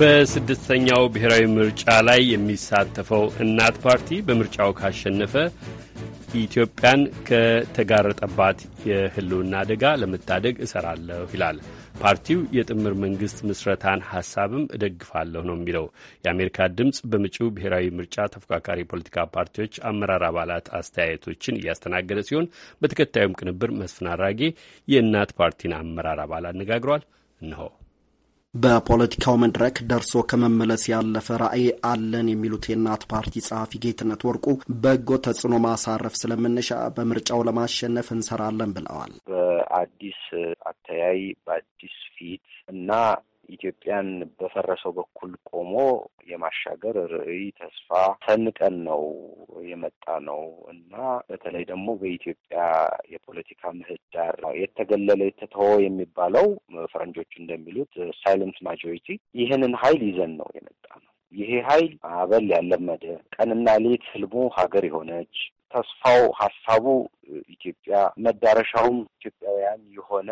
በስድስተኛው ብሔራዊ ምርጫ ላይ የሚሳተፈው እናት ፓርቲ በምርጫው ካሸነፈ ኢትዮጵያን ከተጋረጠባት የሕልውና አደጋ ለመታደግ እሰራለሁ ይላል። ፓርቲው የጥምር መንግስት ምስረታን ሀሳብም እደግፋለሁ ነው የሚለው። የአሜሪካ ድምፅ በመጪው ብሔራዊ ምርጫ ተፎካካሪ የፖለቲካ ፓርቲዎች አመራር አባላት አስተያየቶችን እያስተናገደ ሲሆን በተከታዩም ቅንብር መስፍን አራጌ የእናት ፓርቲን አመራር አባል አነጋግሯል። እንሆ በፖለቲካው መድረክ ደርሶ ከመመለስ ያለፈ ራዕይ አለን የሚሉት የእናት ፓርቲ ጸሐፊ ጌትነት ወርቁ በጎ ተጽዕኖ ማሳረፍ ስለምንሻ በምርጫው ለማሸነፍ እንሰራለን ብለዋል። በአዲስ አተያይ በአዲስ ፊት እና ኢትዮጵያን በፈረሰው በኩል ቆሞ የማሻገር ርዕይ ተስፋ ሰንቀን ነው የመጣ ነው እና በተለይ ደግሞ በኢትዮጵያ የፖለቲካ ምህዳር የተገለለ የተተወ የሚባለው ፈረንጆች እንደሚሉት silent majority ይህንን ኃይል ይዘን ነው የመጣ ነው። ይሄ ኃይል አበል ያለመደ ቀንና ሌት ህልሙ ሀገር የሆነች ተስፋው ሀሳቡ ኢትዮጵያ መዳረሻውም ኢትዮጵያውያን የሆነ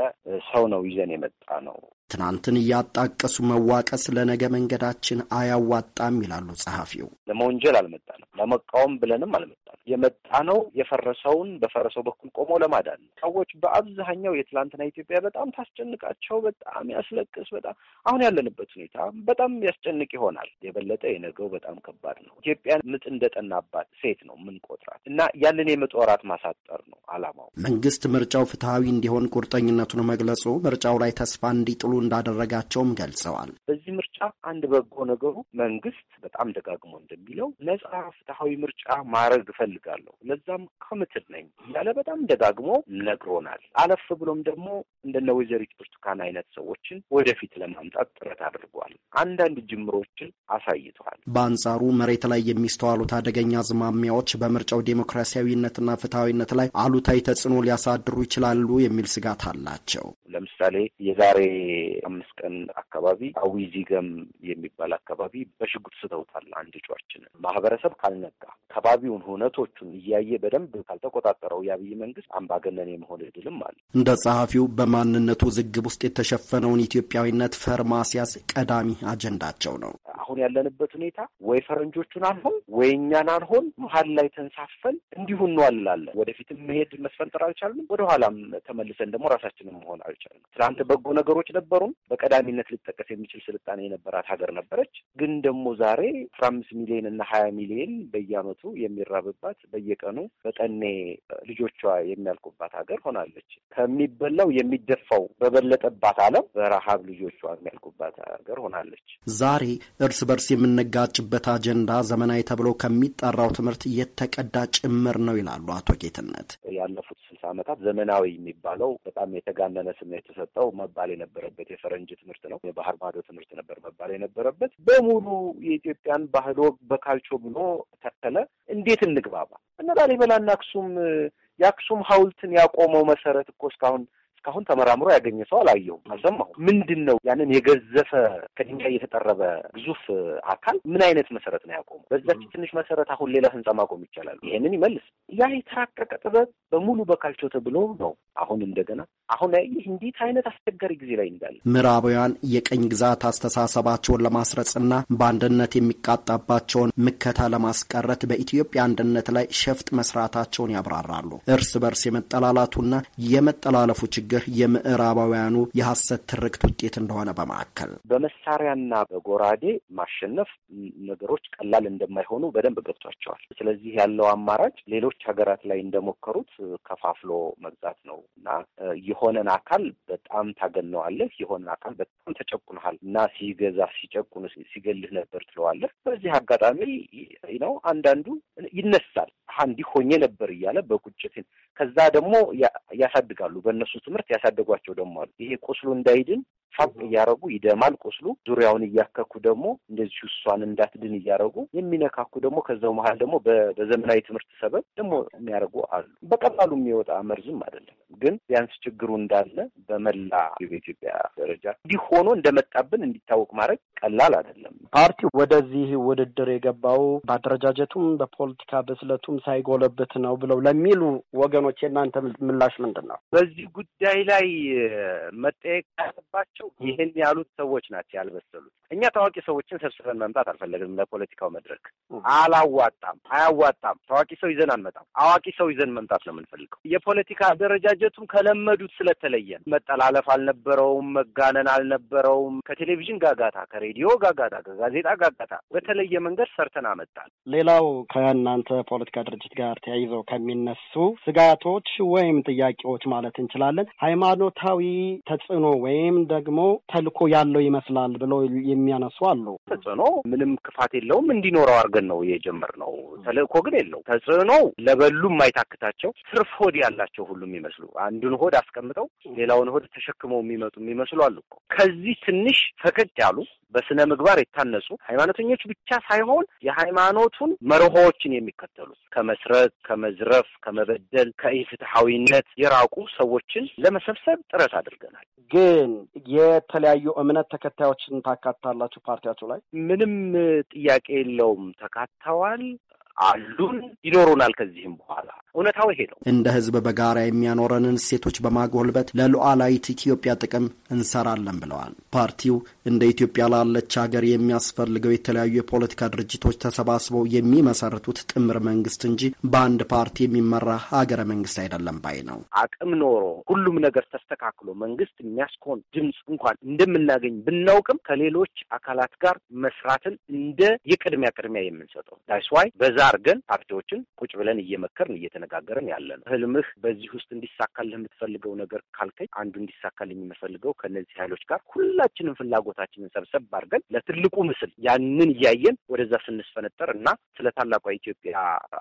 ሰው ነው ይዘን የመጣ ነው። ትናንትን እያጣቀሱ መዋቀስ ለነገ መንገዳችን አያዋጣም ይላሉ ጸሐፊው። ለመወንጀል አልመጣንም፣ ለመቃወም ብለንም አልመጣንም። የመጣ ነው የፈረሰውን በፈረሰው በኩል ቆሞ ለማዳን ነው። ሰዎች በአብዛኛው የትላንትና ኢትዮጵያ በጣም ታስጨንቃቸው፣ በጣም ያስለቅስ፣ በጣም አሁን ያለንበት ሁኔታ በጣም ያስጨንቅ ይሆናል። የበለጠ የነገው በጣም ከባድ ነው። ኢትዮጵያን ምጥ እንደጠናባት ሴት ነው ምንቆጥራት እና ያንን የምጥ ወራት ማሳጠር ነው አላማው። መንግስት ምርጫው ፍትሐዊ እንዲሆን ቁርጠኝነቱን መግለጹ ምርጫው ላይ ተስፋ እንዲጥሉ እንዳደረጋቸውም ገልጸዋል። በዚህ ምርጫ አንድ በጎ ነገሩ መንግስት በጣም ደጋግሞ እንደሚለው ነጻ ፍትሐዊ ምርጫ ማድረግ እፈልጋለሁ፣ ለዛም ኮሚትድ ነኝ እያለ በጣም ደጋግሞ ነግሮናል። አለፍ ብሎም ደግሞ እንደነ ወይዘሪት ብርቱካን አይነት ሰዎችን ወደፊት ለማምጣት ጥረት አድርጓል። አንዳንድ ጅምሮችን አሳይተዋል። በአንጻሩ መሬት ላይ የሚስተዋሉት አደገኛ አዝማሚያዎች በምርጫው ዴሞክራሲያዊነትና ፍትሐዊነት ላይ አሉታዊ ተጽዕኖ ሊያሳድሩ ይችላሉ የሚል ስጋት አላቸው። ለምሳሌ የዛሬ አምስት ቀን አካባቢ አዊ ዚገም የሚባል አካባቢ በሽጉጥ ስተውታል። አንድ እጩአችንን ማህበረሰብ ካልነቃ ከባቢውን ሁነቶቹን እያየ በደንብ ካልተቆጣጠረው የአብይ መንግስት አምባገነን የመሆን እድልም አለ። እንደ ጸሐፊው በማንነቱ ዝግብ ውስጥ የተሸፈነውን ኢትዮጵያዊነት ፈር ማስያዝ ቀዳሚ አጀንዳቸው ነው። አሁን ያለንበት ሁኔታ ወይ ፈረንጆቹን አንሆን ወይ እኛን አንሆን መሀል ላይ ተንሳፈን እንዲሁ እንዋልላለን። ወደፊትም መሄድ መስፈንጠር አልቻልንም። ወደኋላም ተመልሰን ደግሞ ራሳችንን መሆን አልቻልንም። ትናንት በጎ ነገሮች ነበሩን። በቀዳሚነት ሊጠቀስ የሚችል ስልጣኔ የነበራት ሀገር ነበረች። ግን ደግሞ ዛሬ አስራ አምስት ሚሊዮን እና ሀያ ሚሊዮን በየአመቱ የሚራብባት በየቀኑ በጠኔ ልጆቿ የሚያልቁባት ሀገር ሆናለች። ከሚበላው የሚደፋው በበለጠባት ዓለም በረሀብ ልጆቿ የሚያልቁባት ሀገር ሆናለች። ዛሬ በርስ የምንጋጭበት አጀንዳ ዘመናዊ ተብሎ ከሚጠራው ትምህርት የተቀዳ ጭምር ነው ይላሉ አቶ ጌትነት። ያለፉት ስልሳ ዓመታት ዘመናዊ የሚባለው በጣም የተጋነነ ስም የተሰጠው መባል የነበረበት የፈረንጅ ትምህርት ነው። የባህር ማዶ ትምህርት ነበር መባል የነበረበት። በሙሉ የኢትዮጵያን ባህል ወግ በካልቾ ብሎ ተከለ። እንዴት እንግባባ? እነ ላሊበላና አክሱም የአክሱም ሐውልትን ያቆመው መሰረት እኮ እስካሁን እስካሁን ተመራምሮ ያገኘ ሰው አላየሁም፣ አልሰማሁም። ምንድን ነው ያንን የገዘፈ ከድንጋይ የተጠረበ ግዙፍ አካል ምን አይነት መሰረት ነው ያቆመው? በዛች ትንሽ መሰረት አሁን ሌላ ህንጻ ማቆም ይቻላል? ይሄንን ይመልስ። ያ የተራቀቀ ጥበብ በሙሉ በካልቾ ተብሎ ነው አሁን እንደገና አሁን ይህ እንዴት አይነት አስቸጋሪ ጊዜ ላይ እንዳለ ምዕራባውያን የቀኝ ግዛት አስተሳሰባቸውን ለማስረጽና በአንድነት የሚቃጣባቸውን ምከታ ለማስቀረት በኢትዮጵያ አንድነት ላይ ሸፍጥ መስራታቸውን ያብራራሉ። እርስ በርስ የመጠላላቱና የመጠላለፉ ችግር የምዕራባውያኑ የሐሰት ትርክት ውጤት እንደሆነ በማዕከል በመሳሪያና በጎራዴ ማሸነፍ ነገሮች ቀላል እንደማይሆኑ በደንብ ገብቷቸዋል። ስለዚህ ያለው አማራጭ ሌሎች ሀገራት ላይ እንደሞከሩት ከፋፍሎ መግዛት ነው እና የሆነን አካል በጣም ታገነዋለህ፣ የሆነን አካል በጣም ተጨቁንሃል እና ሲገዛ ሲጨቁን ሲገልህ ነበር ትለዋለህ። በዚህ አጋጣሚ ነው አንዳንዱ ይነሳል እንዲህ ሆኜ ነበር እያለ በቁጭት ከዛ ደግሞ ያሳድጋሉ። በእነሱ ትምህርት ያሳደጓቸው ደግሞ አሉ። ይሄ ቁስሉ እንዳይድን ፋቅ እያረጉ ይደማል ቁስሉ። ዙሪያውን እያከኩ ደግሞ እንደዚሁ እሷን እንዳትድን እያረጉ የሚነካኩ ደግሞ ከዛው መሀል ደግሞ በዘመናዊ ትምህርት ሰበብ ደግሞ የሚያደርጉ አሉ። በቀላሉ የሚወጣ መርዝም አይደለም፣ ግን ቢያንስ ችግሩ እንዳለ በመላ በኢትዮጵያ ደረጃ እንዲህ ሆኖ እንደመጣብን እንዲታወቅ ማድረግ ቀላል አይደለም። ፓርቲው ወደዚህ ውድድር የገባው በአደረጃጀቱም በፖለቲካ ብስለቱም ሳይጎለብት ነው ብለው ለሚሉ ወገኖች የእናንተ ምላሽ ምንድን ነው? በዚህ ጉዳይ ላይ መጠየቅ ያለባቸው ይህን ያሉት ሰዎች ናቸው ያልበሰሉት። እኛ ታዋቂ ሰዎችን ሰብስበን መምጣት አልፈለግንም። ለፖለቲካው መድረክ አላዋጣም፣ አያዋጣም። ታዋቂ ሰው ይዘን አንመጣም። አዋቂ ሰው ይዘን መምጣት ነው የምንፈልገው። የፖለቲካ አደረጃጀቱም ከለመዱት ስለተለየን መጠላለፍ አልነበረውም፣ መጋነን አልነበረውም። ከቴሌቪዥን ጋጋታ፣ ከሬዲዮ ጋጋታ፣ ከጋዜጣ ጋጋታ በተለየ መንገድ ሰርተን አመጣል። ሌላው ከእናንተ ፖለቲካ ድርጅት ጋር ተያይዘው ከሚነሱ ስጋቶች ወይም ጥያቄዎች ማለት እንችላለን ሃይማኖታዊ ተጽዕኖ ወይም ደግሞ ተልዕኮ ያለው ይመስላል ብለው የሚያነሱ አሉ። ተጽዕኖ ምንም ክፋት የለውም እንዲኖረው አድርገን ነው የጀመርነው። ተልዕኮ ግን የለው። ተጽዕኖ ለበሉ የማይታክታቸው ትርፍ ሆድ ያላቸው ሁሉ የሚመስሉ አንዱን ሆድ አስቀምጠው ሌላውን ሆድ ተሸክመው የሚመጡ የሚመስሉ አሉ ከዚህ ትንሽ ፈቀቅ ያሉ በስነ ምግባር የታነጹ ሃይማኖተኞች ብቻ ሳይሆን የሃይማኖቱን መርሆዎችን የሚከተሉት ከመስረቅ፣ ከመዝረፍ፣ ከመበደል፣ ከኢፍትሐዊነት የራቁ ሰዎችን ለመሰብሰብ ጥረት አድርገናል። ግን የተለያዩ እምነት ተከታዮችን ታካታላችሁ ፓርቲያችሁ ላይ? ምንም ጥያቄ የለውም። ተካተዋል አሉን ይኖሩናል። ከዚህም በኋላ እውነታው ይሄ ነው። እንደ ህዝብ በጋራ የሚያኖረንን እሴቶች በማጎልበት ለሉዓላዊት ኢትዮጵያ ጥቅም እንሰራለን ብለዋል። ፓርቲው እንደ ኢትዮጵያ ላለች ሀገር የሚያስፈልገው የተለያዩ የፖለቲካ ድርጅቶች ተሰባስበው የሚመሰርቱት ጥምር መንግስት እንጂ በአንድ ፓርቲ የሚመራ ሀገረ መንግስት አይደለም ባይ ነው። አቅም ኖሮ ሁሉም ነገር ተስተካክሎ መንግስት የሚያስኬን ድምፅ እንኳን እንደምናገኝ ብናውቅም ከሌሎች አካላት ጋር መስራትን እንደ የቅድሚያ ቅድሚያ የምንሰጠው ዳይስዋይ በዛ አድርገን ፓርቲዎችን ቁጭ ብለን እየመከርን እየተነጋገርን ያለ ነው። ህልምህ በዚህ ውስጥ እንዲሳካልህ የምትፈልገው ነገር ካልከኝ አንዱ እንዲሳካልኝ የምፈልገው ከእነዚህ ኃይሎች ጋር ሁላችንም ፍላጎታችንን ሰብሰብ አድርገን ለትልቁ ምስል ያንን እያየን ወደዛ ስንስፈነጠር እና ስለ ታላቋ ኢትዮጵያ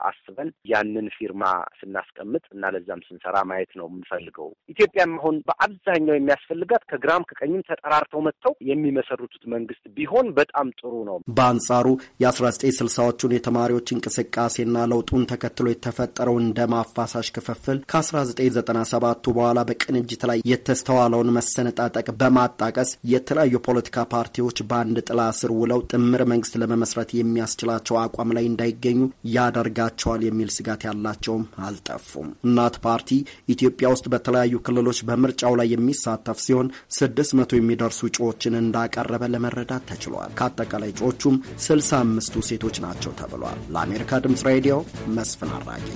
አስበን ያንን ፊርማ ስናስቀምጥ እና ለዛም ስንሰራ ማየት ነው የምንፈልገው። ኢትዮጵያም አሁን በአብዛኛው የሚያስፈልጋት ከግራም ከቀኝም ተጠራርተው መጥተው የሚመሰርቱት መንግስት ቢሆን በጣም ጥሩ ነው። በአንጻሩ የአስራ ዘጠኝ ስልሳዎቹን የተማሪዎች እንቅስቃሴና ለውጡን ተከትሎ የተፈጠረው እንደ ማፋሳሽ ክፍፍል ከ1997ቱ በኋላ በቅንጅት ላይ የተስተዋለውን መሰነጣጠቅ በማጣቀስ የተለያዩ ፖለቲካ ፓርቲዎች በአንድ ጥላ ስር ውለው ጥምር መንግስት ለመመስረት የሚያስችላቸው አቋም ላይ እንዳይገኙ ያደርጋቸዋል የሚል ስጋት ያላቸውም አልጠፉም። እናት ፓርቲ ኢትዮጵያ ውስጥ በተለያዩ ክልሎች በምርጫው ላይ የሚሳተፍ ሲሆን ስድስት መቶ የሚደርሱ እጩዎችን እንዳቀረበ ለመረዳት ተችሏል። ከአጠቃላይ እጩዎቹም ስልሳ አምስቱ ሴቶች ናቸው ተብሏል። ለአሜሪካ ድምፅ ሬዲዮ መስፍን አራጌ